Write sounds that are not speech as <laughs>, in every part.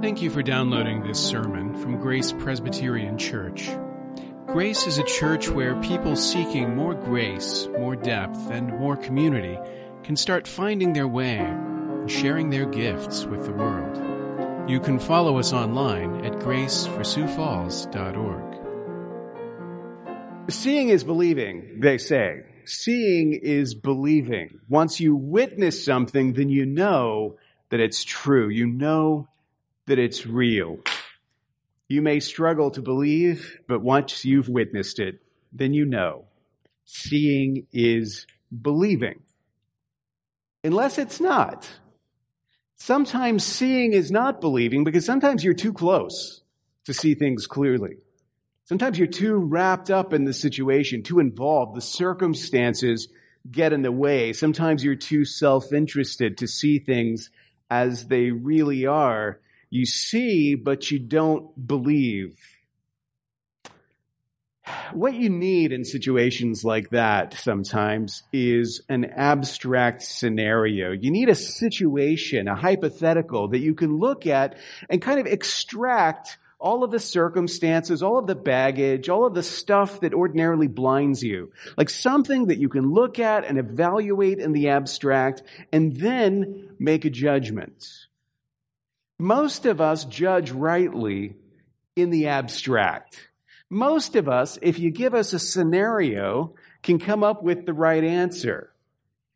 Thank you for downloading this sermon from Grace Presbyterian Church. Grace is a church where people seeking more grace, more depth, and more community can start finding their way and sharing their gifts with the world. You can follow us online at graceforsiouxfalls.org. Seeing is believing, they say. Seeing is believing. Once you witness something, then you know that it's true. You know that it's real. You may struggle to believe, but once you've witnessed it, then you know. Seeing is believing. Unless it's not. Sometimes seeing is not believing because sometimes you're too close to see things clearly. Sometimes you're too wrapped up in the situation, too involved. The circumstances get in the way. Sometimes you're too self-interested to see things as they really are. You see, but you don't believe. What you need in situations like that sometimes is an abstract scenario. You need a situation, a hypothetical that you can look at and kind of extract all of the circumstances, all of the baggage, all of the stuff that ordinarily blinds you. Like something that you can look at and evaluate in the abstract and then make a judgment. Most of us judge rightly in the abstract. Most of us, if you give us a scenario, can come up with the right answer.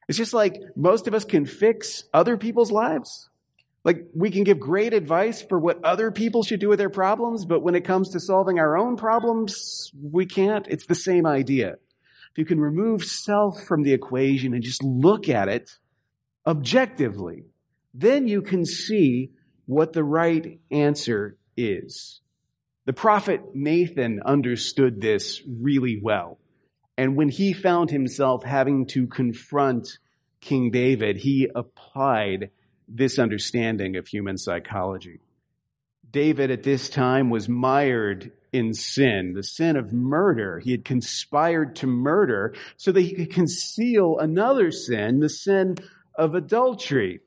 It's just like most of us can fix other people's lives. Like we can give great advice for what other people should do with their problems, but when it comes to solving our own problems, we can't. It's the same idea. If you can remove self from the equation and just look at it objectively, then you can see what the right answer is. The prophet Nathan understood this really well. And when he found himself having to confront King David, he applied this understanding of human psychology. David at this time was mired in sin, the sin of murder. He had conspired to murder so that he could conceal another sin, the sin of adultery.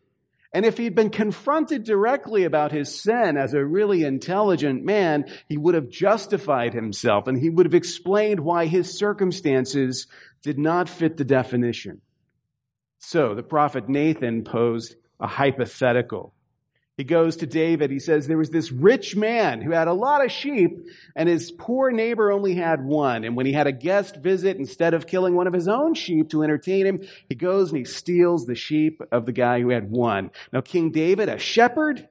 And if he'd been confronted directly about his sin as a really intelligent man, he would have justified himself and he would have explained why his circumstances did not fit the definition. So the prophet Nathan posed a hypothetical. He goes to David. He says, there was this rich man who had a lot of sheep and his poor neighbor only had one. And when he had a guest visit, instead of killing one of his own sheep to entertain him, he goes and he steals the sheep of the guy who had one. Now King David, a shepherd,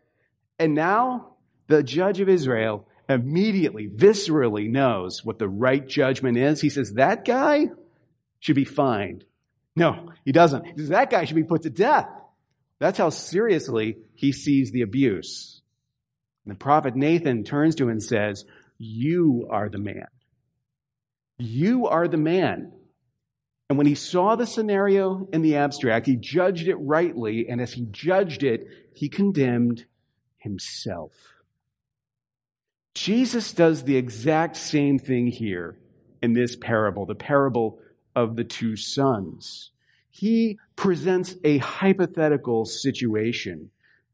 and now the judge of Israel immediately, viscerally knows what the right judgment is. He says, that guy should be fined. No, he doesn't. He says, that guy should be put to death. That's how seriously he sees the abuse. And the prophet Nathan turns to him and says, You are the man. You are the man. And when he saw the scenario in the abstract, he judged it rightly, and as he judged it, he condemned himself. Jesus does the exact same thing here in this parable, the parable of the two sons he presents a hypothetical situation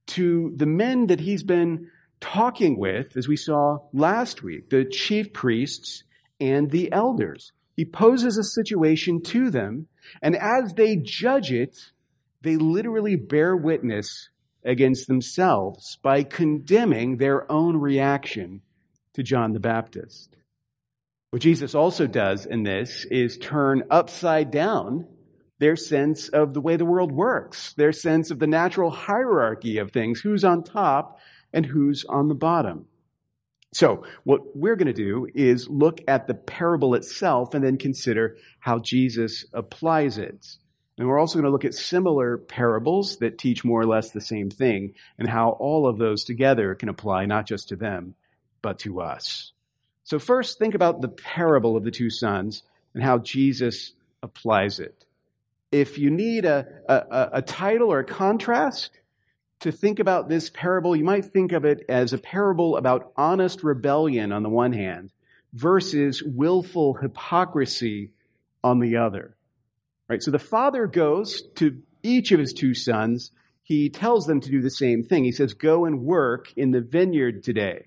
to the men that he's been talking with, as we saw last week, the chief priests and the elders. He poses a situation to them, and as they judge it, they literally bear witness against themselves by condemning their own reaction to John the Baptist. What Jesus also does in this is turn upside down their sense of the way the world works, their sense of the natural hierarchy of things, who's on top and who's on the bottom. So, what we're going to do is look at the parable itself and then consider how Jesus applies it. And we're also going to look at similar parables that teach more or less the same thing and how all of those together can apply not just to them, but to us. So first, think about the parable of the two sons and how Jesus applies it if you need a, a, a, title or a contrast to think about this parable, you might think of it as a parable about honest rebellion on the one hand versus willful hypocrisy on the other. Right? So the father goes to each of his two sons he tells them to do the same thing. He says, Go and work in the vineyard today.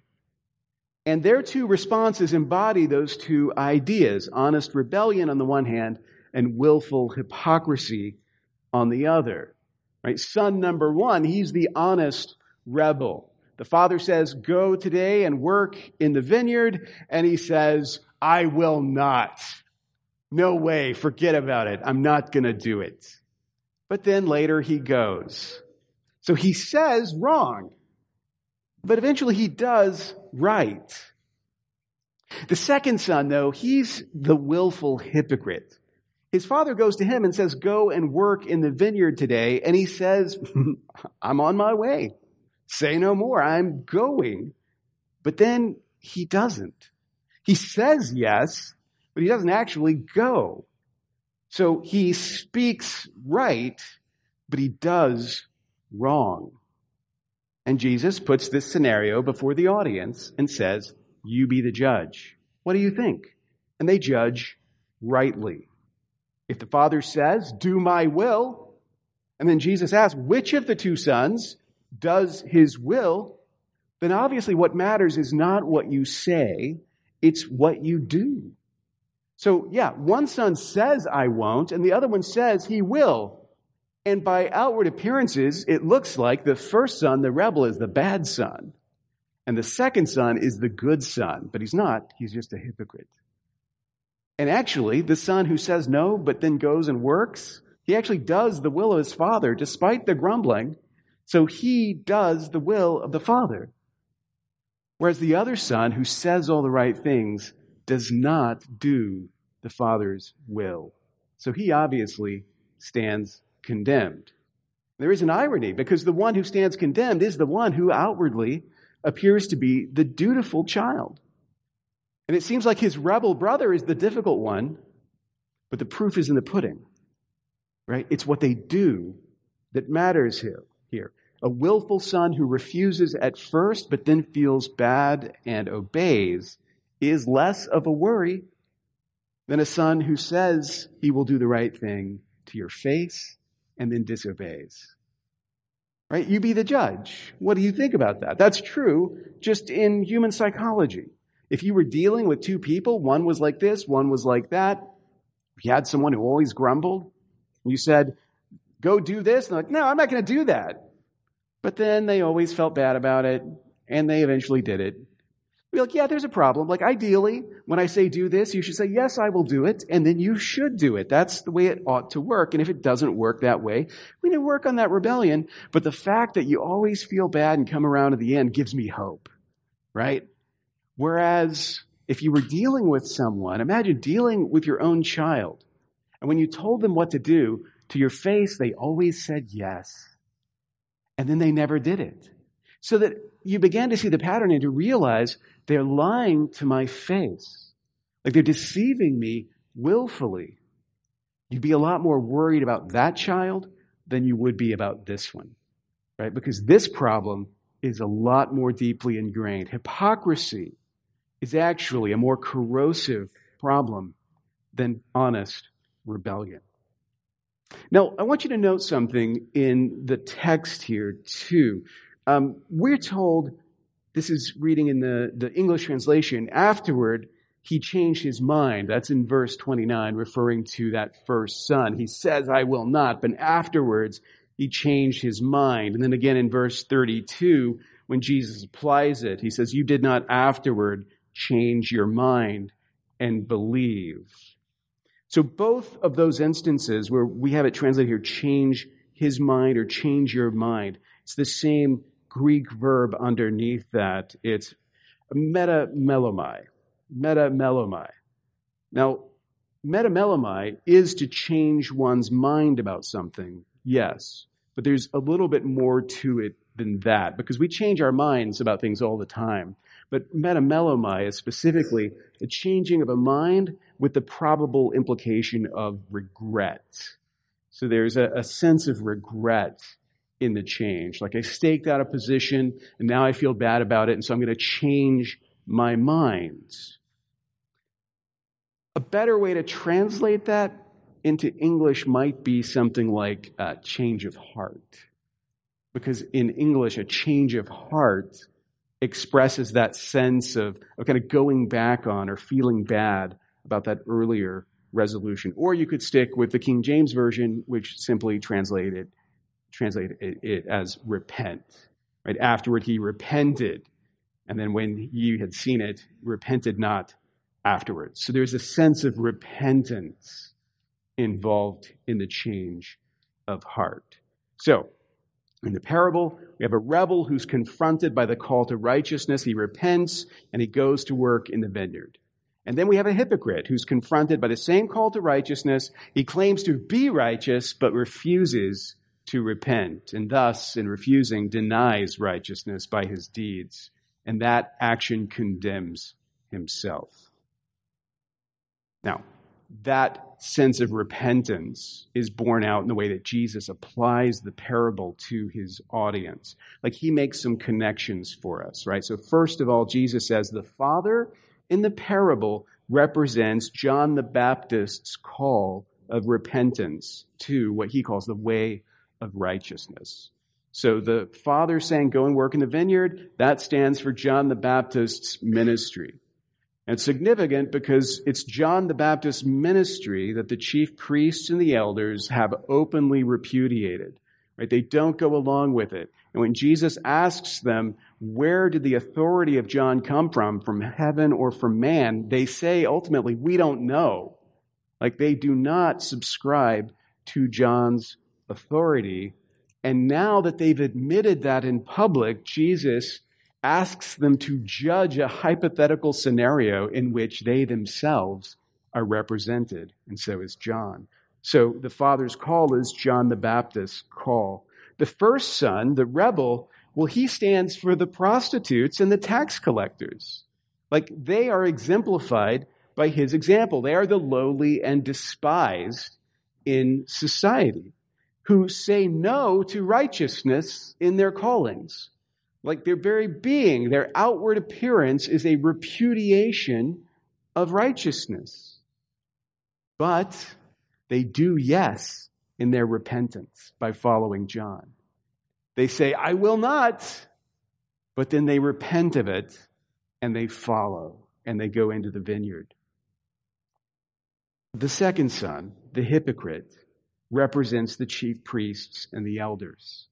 And their two responses embody those two ideas honest rebellion on the one hand, and willful hypocrisy on the other. Right? Son number one, he's the honest rebel. The father says, Go today and work in the vineyard. And he says, I will not. No way. Forget about it. I'm not going to do it. But then later he goes. So he says wrong, but eventually he does right. The second son, though, he's the willful hypocrite. His father goes to him and says, Go and work in the vineyard today. And he says, <laughs> I'm on my way. Say no more. I'm going. But then he doesn't. He says yes, but he doesn't actually go. So he speaks right, but he does wrong. And Jesus puts this scenario before the audience and says, You be the judge. What do you think? And they judge rightly. If the father says, Do my will, and then Jesus asks, Which of the two sons does his will? Then obviously what matters is not what you say, it's what you do. So, yeah, one son says, I won't, and the other one says he will. And by outward appearances, it looks like the first son, the rebel, is the bad son. And the second son is the good son. But he's not. He's just a hypocrite. And actually, the son who says no, but then goes and works, he actually does the will of his father despite the grumbling. So he does the will of the father. Whereas the other son who says all the right things does not do the father's will. So he obviously stands condemned. There is an irony because the one who stands condemned is the one who outwardly appears to be the dutiful child. And it seems like his rebel brother is the difficult one, but the proof is in the pudding, right? It's what they do that matters here. here. A willful son who refuses at first, but then feels bad and obeys is less of a worry than a son who says he will do the right thing to your face and then disobeys. Right? You be the judge. What do you think about that? That's true just in human psychology. If you were dealing with two people, one was like this, one was like that, you had someone who always grumbled, you said, go do this, and they're like, no, I'm not going to do that. But then they always felt bad about it, and they eventually did it. Be like, yeah, there's a problem. Like, ideally, when I say do this, you should say, yes, I will do it, and then you should do it. That's the way it ought to work. And if it doesn't work that way, we need to work on that rebellion. But the fact that you always feel bad and come around to the end gives me hope, right? Whereas if you were dealing with someone, imagine dealing with your own child, and when you told them what to do, to your face, they always said yes. And then they never did it. So that you began to see the pattern and to realize they're lying to my face. Like they're deceiving me willfully. You'd be a lot more worried about that child than you would be about this one, right? Because this problem is a lot more deeply ingrained. Hypocrisy is actually a more corrosive problem than honest rebellion. Now, I want you to note something in the text here, too. Um, we're told this is reading in the, the English translation. Afterward, he changed his mind. That's in verse 29, referring to that first son. He says, I will not, but afterwards, he changed his mind. And then again in verse 32, when Jesus applies it, he says, You did not afterward change your mind and believe. So both of those instances where we have it translated here, change his mind or change your mind, it's the same Greek verb underneath that. It's metamelomai. Metamelomai. Now, metamelomai is to change one's mind about something, yes, but there's a little bit more to it than that because we change our minds about things all the time. But metamelomai is specifically the changing of a mind with the probable implication of regret. So there's a, a sense of regret in the change. Like I staked out a position and now I feel bad about it, and so I'm going to change my mind. A better way to translate that into English might be something like uh, change of heart. because in English, a change of heart expresses that sense of, of kind of going back on or feeling bad about that earlier resolution. Or you could stick with the King James Version, which simply translated, translated it, it as repent. Right? Afterward, he repented. And then when he had seen it, repented not afterwards. So there's a sense of repentance involved in the change of heart. So, in the parable, we have a rebel who's confronted by the call to righteousness. He repents and he goes to work in the vineyard. And then we have a hypocrite who's confronted by the same call to righteousness. He claims to be righteous, but refuses to repent, and thus, in refusing, denies righteousness by his deeds. And that action condemns himself. Now, that sense of repentance is borne out in the way that Jesus applies the parable to his audience. Like he makes some connections for us, right? So, first of all, Jesus says the Father in the parable represents John the Baptist's call of repentance to what he calls the way of righteousness. So the Father saying, Go and work in the vineyard, that stands for John the Baptist's ministry. And significant because it's John the Baptist's ministry that the chief priests and the elders have openly repudiated. Right? They don't go along with it. And when Jesus asks them, where did the authority of John come from, from heaven or from man? They say ultimately, we don't know. Like they do not subscribe to John's authority. And now that they've admitted that in public, Jesus asks them to judge a hypothetical scenario in which they themselves are represented, and so is John. So the Father's call is John the Baptist's call. The first son, the rebel, well, he stands for the prostitutes and the tax collectors. Like they are exemplified by his example. They are the lowly and despised in society who say no to righteousness in their callings. Like their very being, their outward appearance is a repudiation of righteousness. But they do yes in their repentance by following John. They say, I will not, but then they repent of it and they follow and they go into the vineyard. The second son, the hypocrite, represents the chief priests and the elders.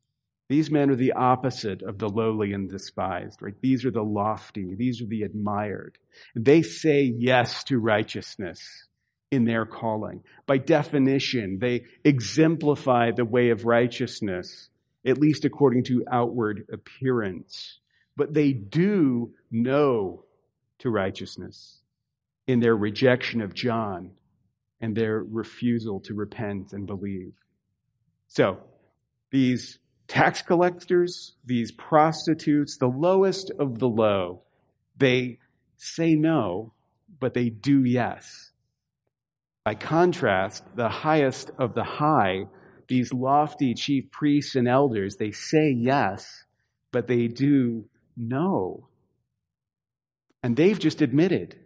These men are the opposite of the lowly and despised, right? These are the lofty. These are the admired. They say yes to righteousness in their calling. By definition, they exemplify the way of righteousness, at least according to outward appearance. But they do no to righteousness in their rejection of John and their refusal to repent and believe. So, these tax collectors, these prostitutes, the lowest of the low, they say no, but they do yes. By contrast, the highest of the high, these lofty chief priests and elders, they say yes, but they do no. And they've just admitted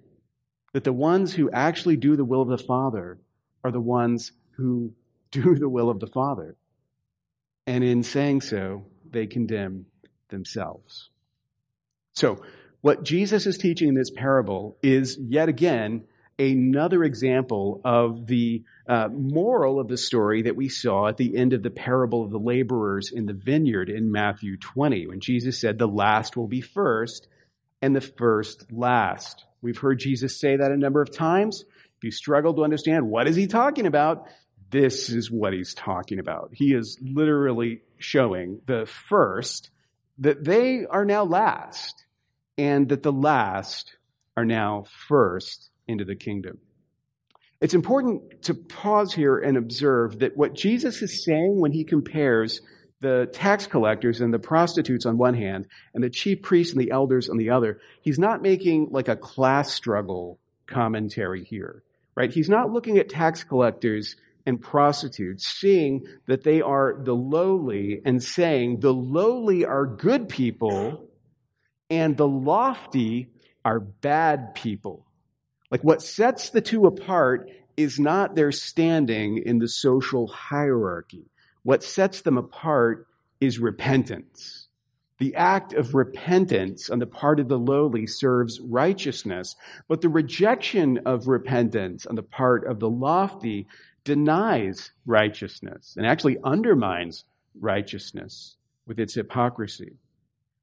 that the ones who actually do the will of the Father are the ones who do the will of the Father. And in saying so, they condemn themselves. So, what Jesus is teaching in this parable is yet again another example of the uh, moral of the story that we saw at the end of the parable of the laborers in the vineyard in Matthew 20, when Jesus said, The last will be first and the first last. We've heard Jesus say that a number of times. If you struggle to understand what is he talking about, this is what he's talking about. He is literally showing the first that they are now last and that the last are now first into the kingdom. It's important to pause here and observe that what Jesus is saying when he compares the tax collectors and the prostitutes on one hand and the chief priests and the elders on the other, he's not making like a class struggle commentary here, right? He's not looking at tax collectors and prostitutes, seeing that they are the lowly and saying the lowly are good people and the lofty are bad people. Like what sets the two apart is not their standing in the social hierarchy. What sets them apart is repentance. The act of repentance on the part of the lowly serves righteousness, but the rejection of repentance on the part of the lofty denies righteousness and actually undermines righteousness with its hypocrisy.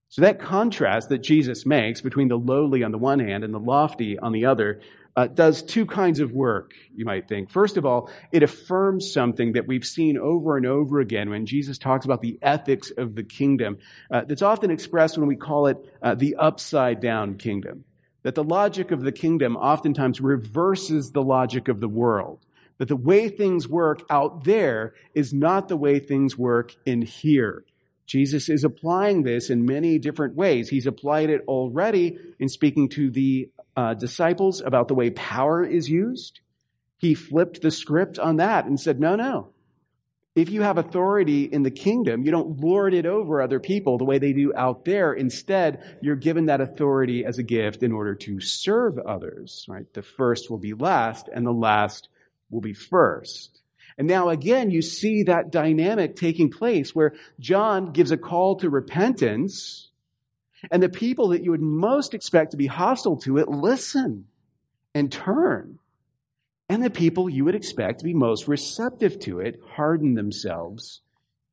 So that contrast that Jesus makes between the lowly on the one hand and the lofty on the other uh, does two kinds of work, you might think. First of all, it affirms something that we've seen over and over again when Jesus talks about the ethics of the kingdom. Uh, that's often expressed when we call it uh, the upside down kingdom. That the logic of the kingdom oftentimes reverses the logic of the world. That the way things work out there is not the way things work in here. Jesus is applying this in many different ways. He's applied it already in speaking to the uh, disciples about the way power is used. He flipped the script on that and said, no, no. If you have authority in the kingdom, you don't lord it over other people the way they do out there. Instead, you're given that authority as a gift in order to serve others, right? The first will be last and the last will be first. And now again, you see that dynamic taking place where John gives a call to repentance and the people that you would most expect to be hostile to it listen and turn. And the people you would expect to be most receptive to it harden themselves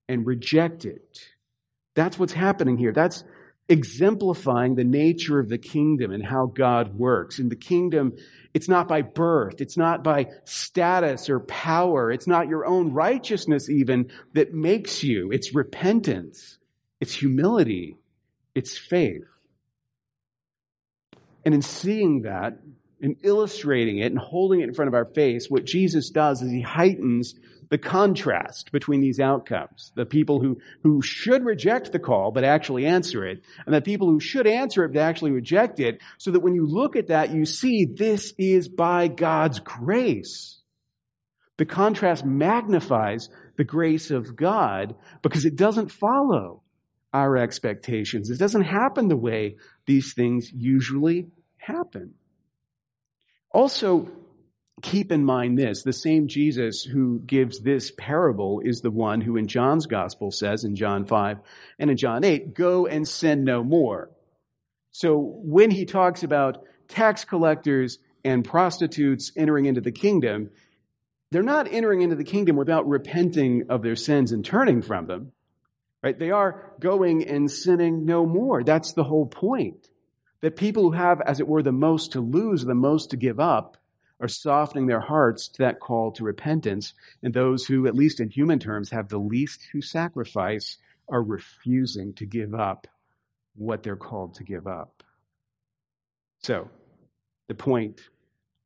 and reject it. That's what's happening here. That's exemplifying the nature of the kingdom and how God works. In the kingdom, it's not by birth. It's not by status or power. It's not your own righteousness even that makes you. It's repentance. It's humility. It's faith. And in seeing that, in illustrating it and holding it in front of our face, what Jesus does is he heightens the contrast between these outcomes. The people who, who should reject the call but actually answer it, and the people who should answer it but actually reject it, so that when you look at that, you see this is by God's grace. The contrast magnifies the grace of God because it doesn't follow our expectations. It doesn't happen the way these things usually happen. Also, keep in mind this the same Jesus who gives this parable is the one who in John's gospel says in John 5 and in John 8, go and sin no more. So when he talks about tax collectors and prostitutes entering into the kingdom, they're not entering into the kingdom without repenting of their sins and turning from them. Right? They are going and sinning no more. That's the whole point. That people who have, as it were, the most to lose, the most to give up, are softening their hearts to that call to repentance. And those who, at least in human terms, have the least to sacrifice are refusing to give up what they're called to give up. So, the point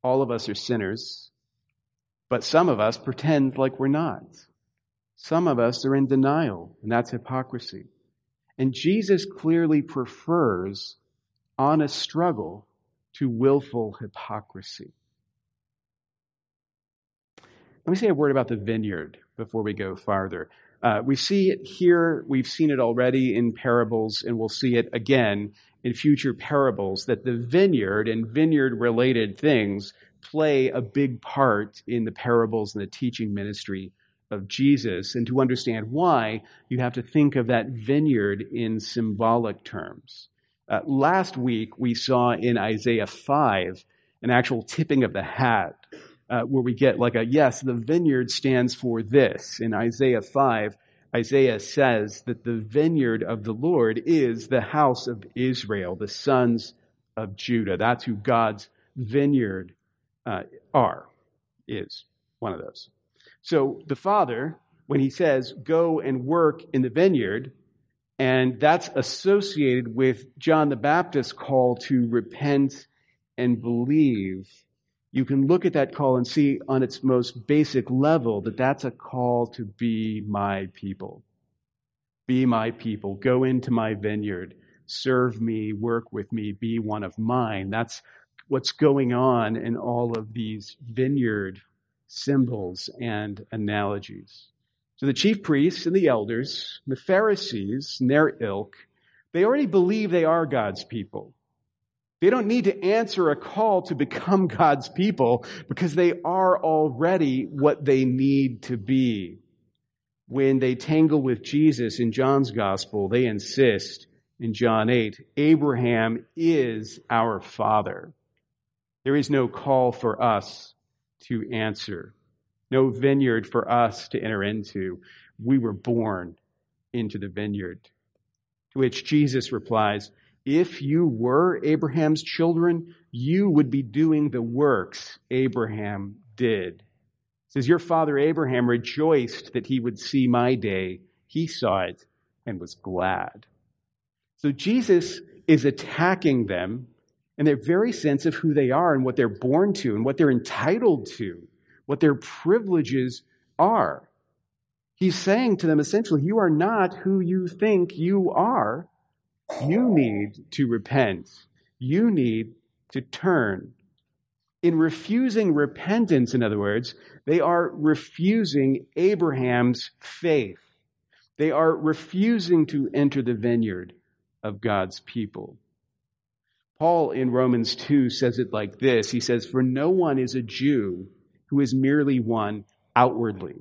all of us are sinners, but some of us pretend like we're not. Some of us are in denial, and that's hypocrisy. And Jesus clearly prefers honest struggle to willful hypocrisy. Let me say a word about the vineyard before we go farther. Uh, we see it here, we've seen it already in parables, and we'll see it again in future parables that the vineyard and vineyard related things play a big part in the parables and the teaching ministry of Jesus. And to understand why, you have to think of that vineyard in symbolic terms. Uh, last week, we saw in Isaiah 5 an actual tipping of the hat, uh, where we get like a yes, the vineyard stands for this. In Isaiah 5, Isaiah says that the vineyard of the Lord is the house of Israel, the sons of Judah. That's who God's vineyard uh, are, is one of those. So the Father, when he says, go and work in the vineyard, and that's associated with John the Baptist's call to repent and believe. You can look at that call and see on its most basic level that that's a call to be my people. Be my people. Go into my vineyard. Serve me. Work with me. Be one of mine. That's what's going on in all of these vineyard symbols and analogies. So the chief priests and the elders, the Pharisees and their ilk, they already believe they are God's people. They don't need to answer a call to become <laughs> God's people because they are already what they need to be. when they tangle with Jesus in John's gospel, they insist in John 8, Abraham is our father. There is no call for us to answer, no vineyard for us to enter into. We were born into the vineyard. To which Jesus replies, If you were Abraham's children, you would be doing the works Abraham did. It says, Your father Abraham rejoiced that he would see my day. He saw it and was glad. So Jesus is attacking them and their very sense of who they are and what they're born to and what they're entitled to, what their privileges are. He's saying to them essentially, you are not who you think you are. You need to repent. You need to turn. In refusing repentance, in other words, they are refusing Abraham's faith. They are refusing to enter the vineyard of God's people. Paul in Romans 2 says it like this He says, For no one is a Jew who is merely one outwardly,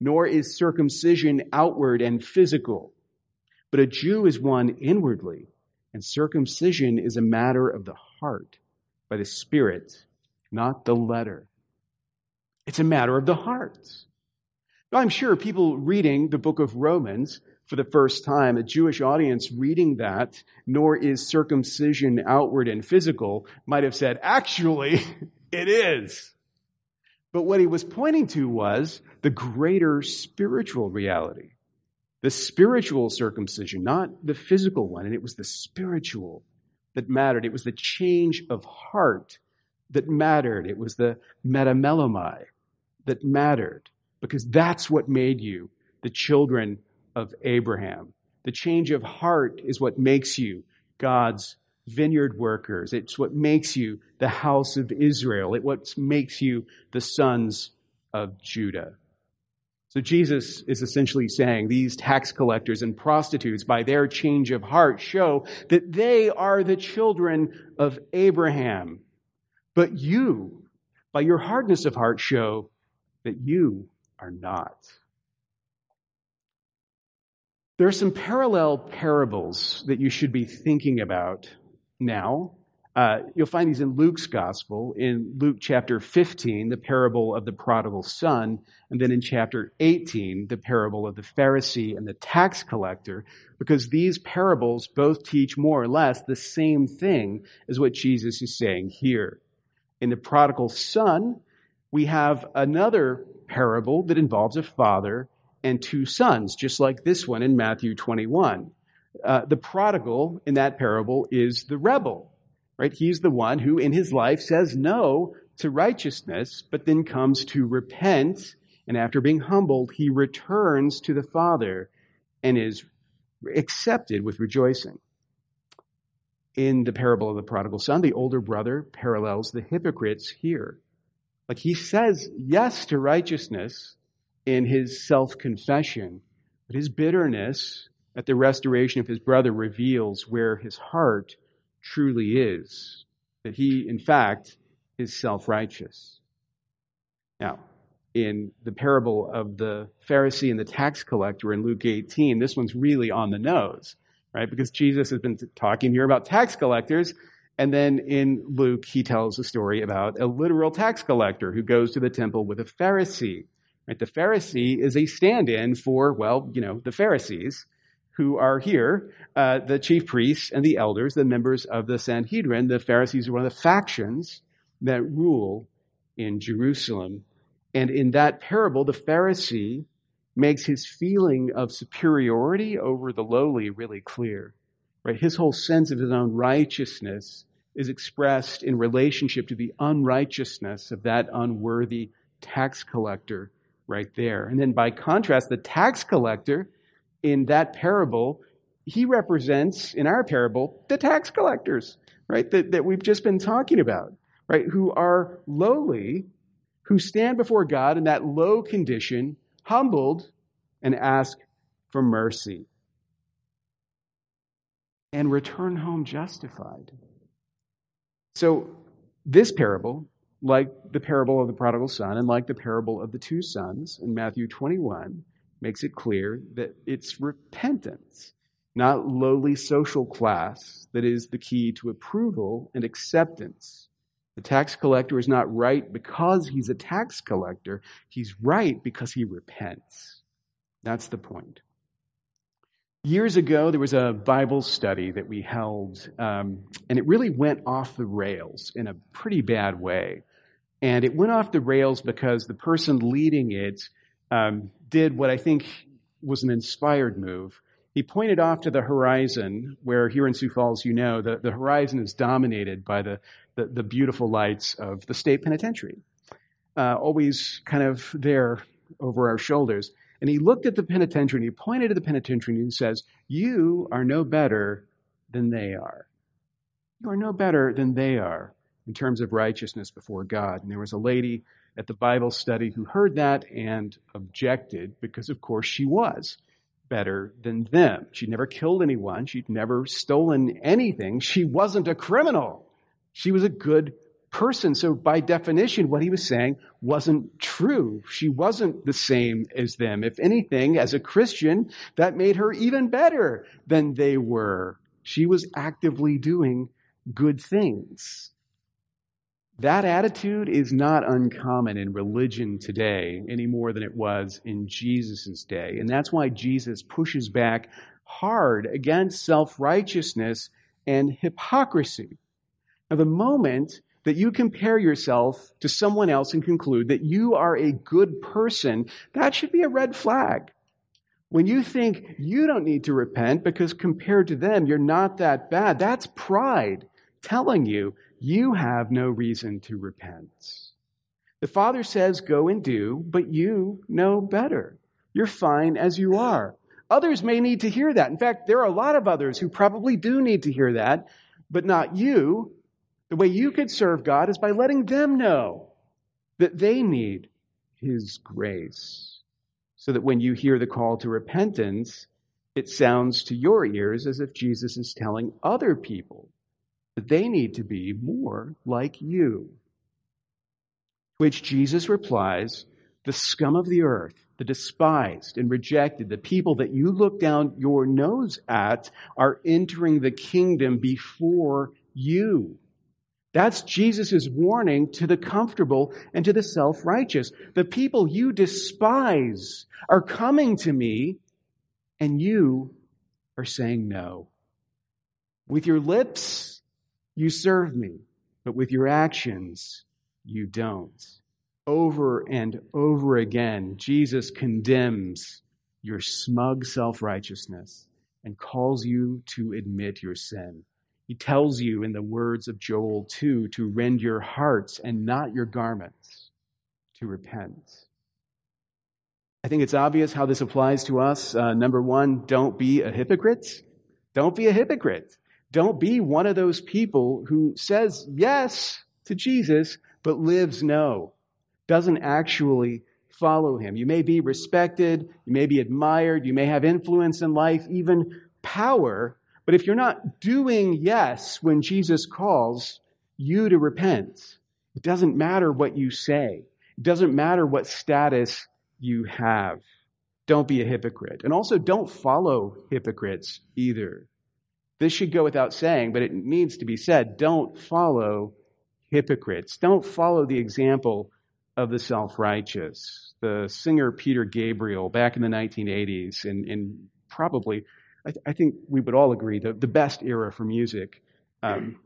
nor is circumcision outward and physical, but a Jew is one inwardly, and circumcision is a matter of the heart by the Spirit, not the letter. It's a matter of the heart. Now, I'm sure people reading the book of Romans for the first time, a Jewish audience reading that, nor is circumcision outward and physical, might have said, actually, <laughs> it is. But what he was pointing to was the greater spiritual reality. The spiritual circumcision, not the physical one. And it was the spiritual that mattered. It was the change of heart that mattered. It was the metamelomai that mattered because that's what made you the children of Abraham. The change of heart is what makes you God's vineyard workers. It's what makes you the house of Israel. It what makes you the sons of Judah. So Jesus is essentially saying these tax collectors and prostitutes, by their change of heart, show that they are the children of Abraham. But you, by your hardness of heart, show that you are not. There are some parallel parables that you should be thinking about now. Uh, you'll find these in Luke's gospel, in Luke chapter 15, the parable of the prodigal son, and then in chapter 18, the parable of the Pharisee and the tax collector, because these parables both teach more or less the same thing as what Jesus is saying here. In the prodigal son, we have another parable that involves a father and two sons, just like this one in Matthew 21. Uh, the prodigal in that parable is the rebel, right? He's the one who in his life says no to righteousness, but then comes to repent. And after being humbled, he returns to the Father and is accepted with rejoicing. In the parable of the prodigal son, the older brother parallels the hypocrites here. Like he says yes to righteousness, in his self confession, but his bitterness at the restoration of his brother reveals where his heart truly is. That he, in fact, is self righteous. Now, in the parable of the Pharisee and the tax collector in Luke 18, this one's really on the nose, right? Because Jesus has been talking here about tax collectors. And then in Luke, he tells a story about a literal tax collector who goes to the temple with a Pharisee. Right? The Pharisee is a stand-in for, well, you know, the Pharisees who are here, uh, the chief priests and the elders, the members of the Sanhedrin. The Pharisees are one of the factions that rule in Jerusalem. And in that parable, the Pharisee makes his feeling of superiority over the lowly really clear. Right? His whole sense of his own righteousness is expressed in relationship to the unrighteousness of that unworthy tax collector right there. And then by contrast, the tax collector in that parable, he represents, in our parable, the tax collectors, right, that, that we've just been talking about, right, who are lowly, who stand before God in that low condition, humbled, and ask for mercy. And return home justified. So, this parable like the parable of the prodigal son and like the parable of the two sons in Matthew 21, makes it clear that it's repentance, not lowly social class, that is the key to approval and acceptance. The tax collector is not right because he's a tax collector. He's right because he repents. That's the point. Years ago, there was a Bible study that we held, um, and it really went off the rails in a pretty bad way. And it went off the rails because the person leading it um, did what I think was an inspired move. He pointed off to the horizon, where here in Sioux Falls, you know, the, the horizon is dominated by the, the, the beautiful lights of the state penitentiary, uh, always kind of there over our shoulders. And he looked at the penitentiary and he pointed to the penitentiary and he says, You are no better than they are. You are no better than they are in terms of righteousness before God. And there was a lady at the Bible study who heard that and objected because, of course, she was better than them. She'd never killed anyone. She'd never stolen anything. She wasn't a criminal. She was a good person. So by definition, what he was saying wasn't true. She wasn't the same as them. If anything, as a Christian, that made her even better than they were. She was actively doing good things. That attitude is not uncommon in religion today any more than it was in Jesus' day. And that's why Jesus pushes back hard against self-righteousness and hypocrisy. Now, the moment that you compare yourself to someone else and conclude that you are a good person, that should be a red flag. When you think you don't need to repent because compared to them, you're not that bad, that's pride telling you you have no reason to repent. The Father says, Go and do, but you know better. You're fine as you are. Others may need to hear that. In fact, there are a lot of others who probably do need to hear that, but not you. The way you could serve God is by letting them know that they need His grace. So that when you hear the call to repentance, it sounds to your ears as if Jesus is telling other people that they need to be more like you. Which Jesus replies, the scum of the earth, the despised and rejected, the people that you look down your nose at are entering the kingdom before you. That's Jesus' warning to the comfortable and to the self-righteous. The people you despise are coming to me and you are saying no. With your lips, you serve me, but with your actions, you don't. Over and over again, Jesus condemns your smug self righteousness and calls you to admit your sin. He tells you in the words of Joel 2 to rend your hearts and not your garments, to repent. I think it's obvious how this applies to us. Uh, number one, don't be a hypocrite. Don't be a hypocrite. Don't be one of those people who says yes to Jesus, but lives no, doesn't actually follow him. You may be respected, you may be admired, you may have influence in life, even power, but if you're not doing yes when Jesus calls you to repent, it doesn't matter what you say. It doesn't matter what status you have. Don't be a hypocrite. And also don't follow hypocrites either. This should go without saying, but it needs to be said. Don't follow hypocrites. Don't follow the example of the self-righteous. The singer Peter Gabriel back in the 1980s, and, and probably, I, th- I, think we would all agree, the, the best era for music. Um,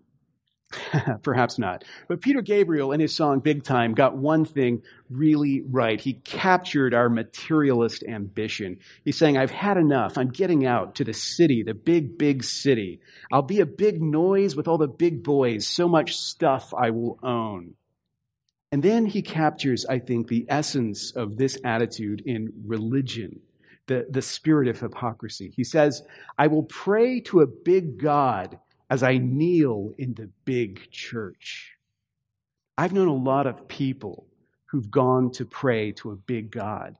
<laughs> Perhaps not. But Peter Gabriel in his song Big Time got one thing really right. He captured our materialist ambition. He's saying, I've had enough. I'm getting out to the city, the big, big city. I'll be a big noise with all the big boys. So much stuff I will own. And then he captures, I think, the essence of this attitude in religion. The, the spirit of hypocrisy. He says, I will pray to a big God as I kneel in the big church. I've known a lot of people who've gone to pray to a big God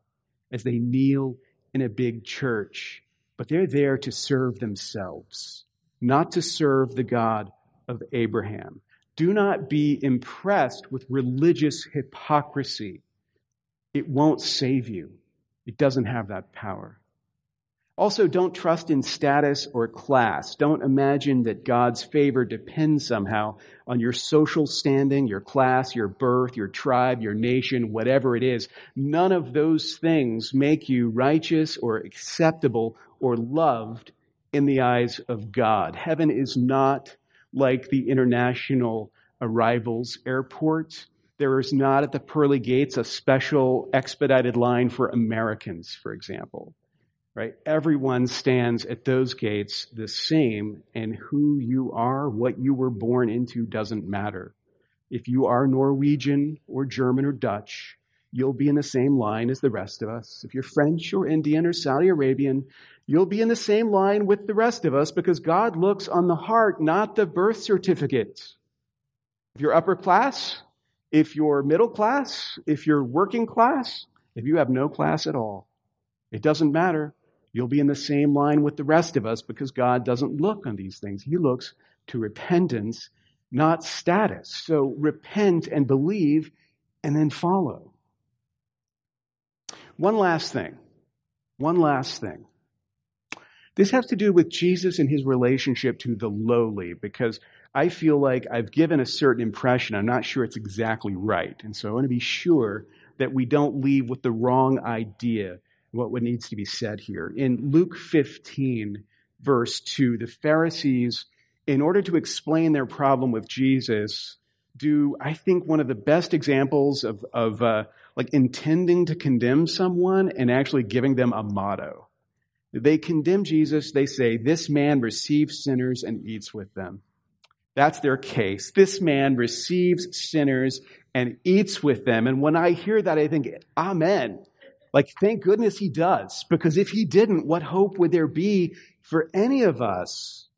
as they kneel in a big church, but they're there to serve themselves, not to serve the God of Abraham. Do not be impressed with religious hypocrisy. It won't save you. It doesn't have that power. Also, don't trust in status or class. Don't imagine that God's favor depends somehow on your social standing, your class, your birth, your tribe, your nation, whatever it is. None of those things make you righteous or acceptable or loved in the eyes of God. Heaven is not like the international arrivals airport. There is not at the pearly gates a special expedited line for Americans, for example right? Everyone stands at those gates the same, and who you are, what you were born into doesn't matter. If you are Norwegian or German or Dutch, you'll be in the same line as the rest of us. If you're French or Indian or Saudi Arabian, you'll be in the same line with the rest of us because God looks on the heart, not the birth certificate. If you're upper class, if you're middle class, if you're working class, if you have no class at all, it doesn't matter. You'll be in the same line with the rest of us because God doesn't look on these things. He looks to repentance, not status. So repent and believe and then follow. One last thing. One last thing. This has to do with Jesus and his relationship to the lowly because I feel like I've given a certain impression. I'm not sure it's exactly right. And so I want to be sure that we don't leave with the wrong idea what needs to be said here. In Luke 15, verse 2, the Pharisees, in order to explain their problem with Jesus, do, I think, one of the best examples of, of uh, like intending to condemn someone and actually giving them a motto. They condemn Jesus. They say, this man receives sinners and eats with them. That's their case. This man receives sinners and eats with them. And when I hear that, I think, Amen. Like, thank goodness he does, because if he didn't, what hope would there be for any of us?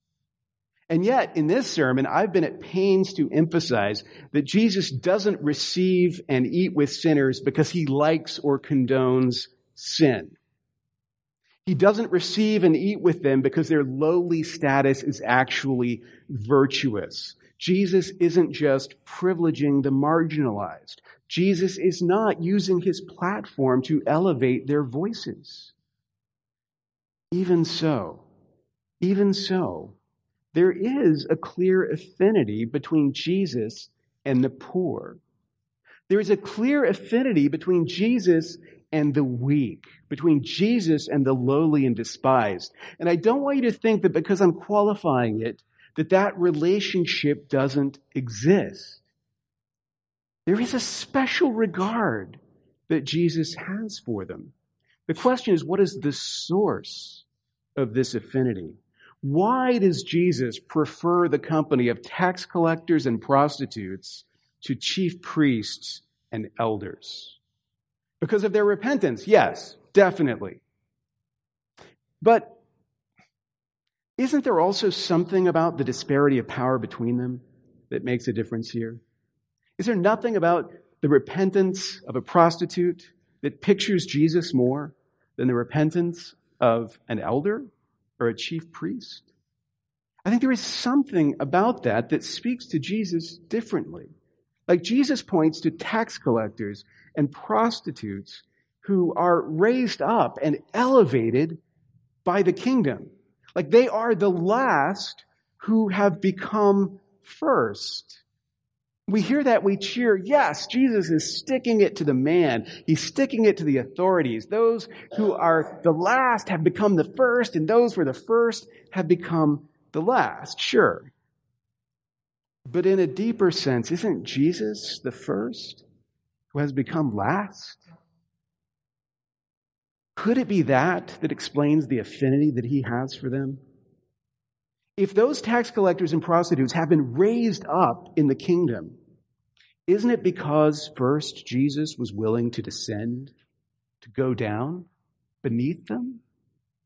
And yet, in this sermon, I've been at pains to emphasize that Jesus doesn't receive and eat with sinners because he likes or condones sin. He doesn't receive and eat with them because their lowly status is actually virtuous. Jesus isn't just privileging the marginalized. Jesus is not using his platform to elevate their voices. Even so, even so, there is a clear affinity between Jesus and the poor. There is a clear affinity between Jesus and the weak, between Jesus and the lowly and despised. And I don't want you to think that because I'm qualifying it, that that relationship doesn't exist. There is a special regard that Jesus has for them. The question is, what is the source of this affinity? Why does Jesus prefer the company of tax collectors and prostitutes to chief priests and elders? Because of their repentance, yes, definitely. But isn't there also something about the disparity of power between them that makes a difference here? Is there nothing about the repentance of a prostitute that pictures Jesus more than the repentance of an elder or a chief priest? I think there is something about that that speaks to Jesus differently. Like Jesus points to tax collectors and prostitutes who are raised up and elevated by the kingdom. Like they are the last who have become first. We hear that, we cheer, yes, Jesus is sticking it to the man. He's sticking it to the authorities. Those who are the last have become the first, and those who are the first have become the last. Sure. But in a deeper sense, isn't Jesus the first who has become last? Could it be that that explains the affinity that he has for them? If those tax collectors and prostitutes have been raised up in the kingdom, isn't it because first Jesus was willing to descend, to go down beneath them,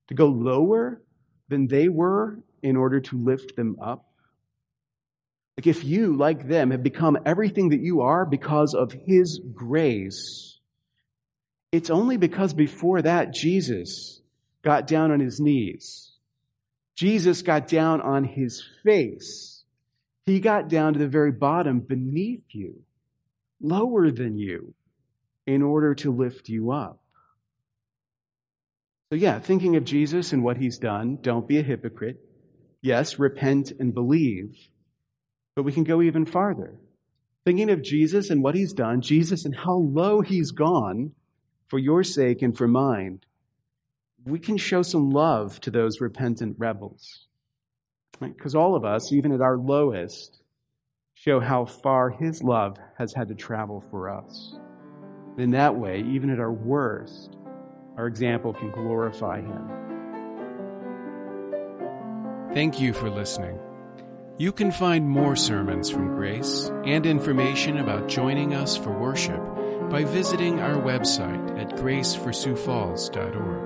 to go lower than they were in order to lift them up? Like if you, like them, have become everything that you are because of His grace, it's only because before that Jesus got down on His knees Jesus got down on his face. He got down to the very bottom beneath you, lower than you, in order to lift you up. So, yeah, thinking of Jesus and what he's done, don't be a hypocrite. Yes, repent and believe. But we can go even farther. Thinking of Jesus and what he's done, Jesus and how low he's gone for your sake and for mine, we can show some love to those repentant rebels. Because right? all of us, even at our lowest, show how far his love has had to travel for us. In that way, even at our worst, our example can glorify him. Thank you for listening. You can find more sermons from Grace and information about joining us for worship by visiting our website at graceforsiouxfalls.org.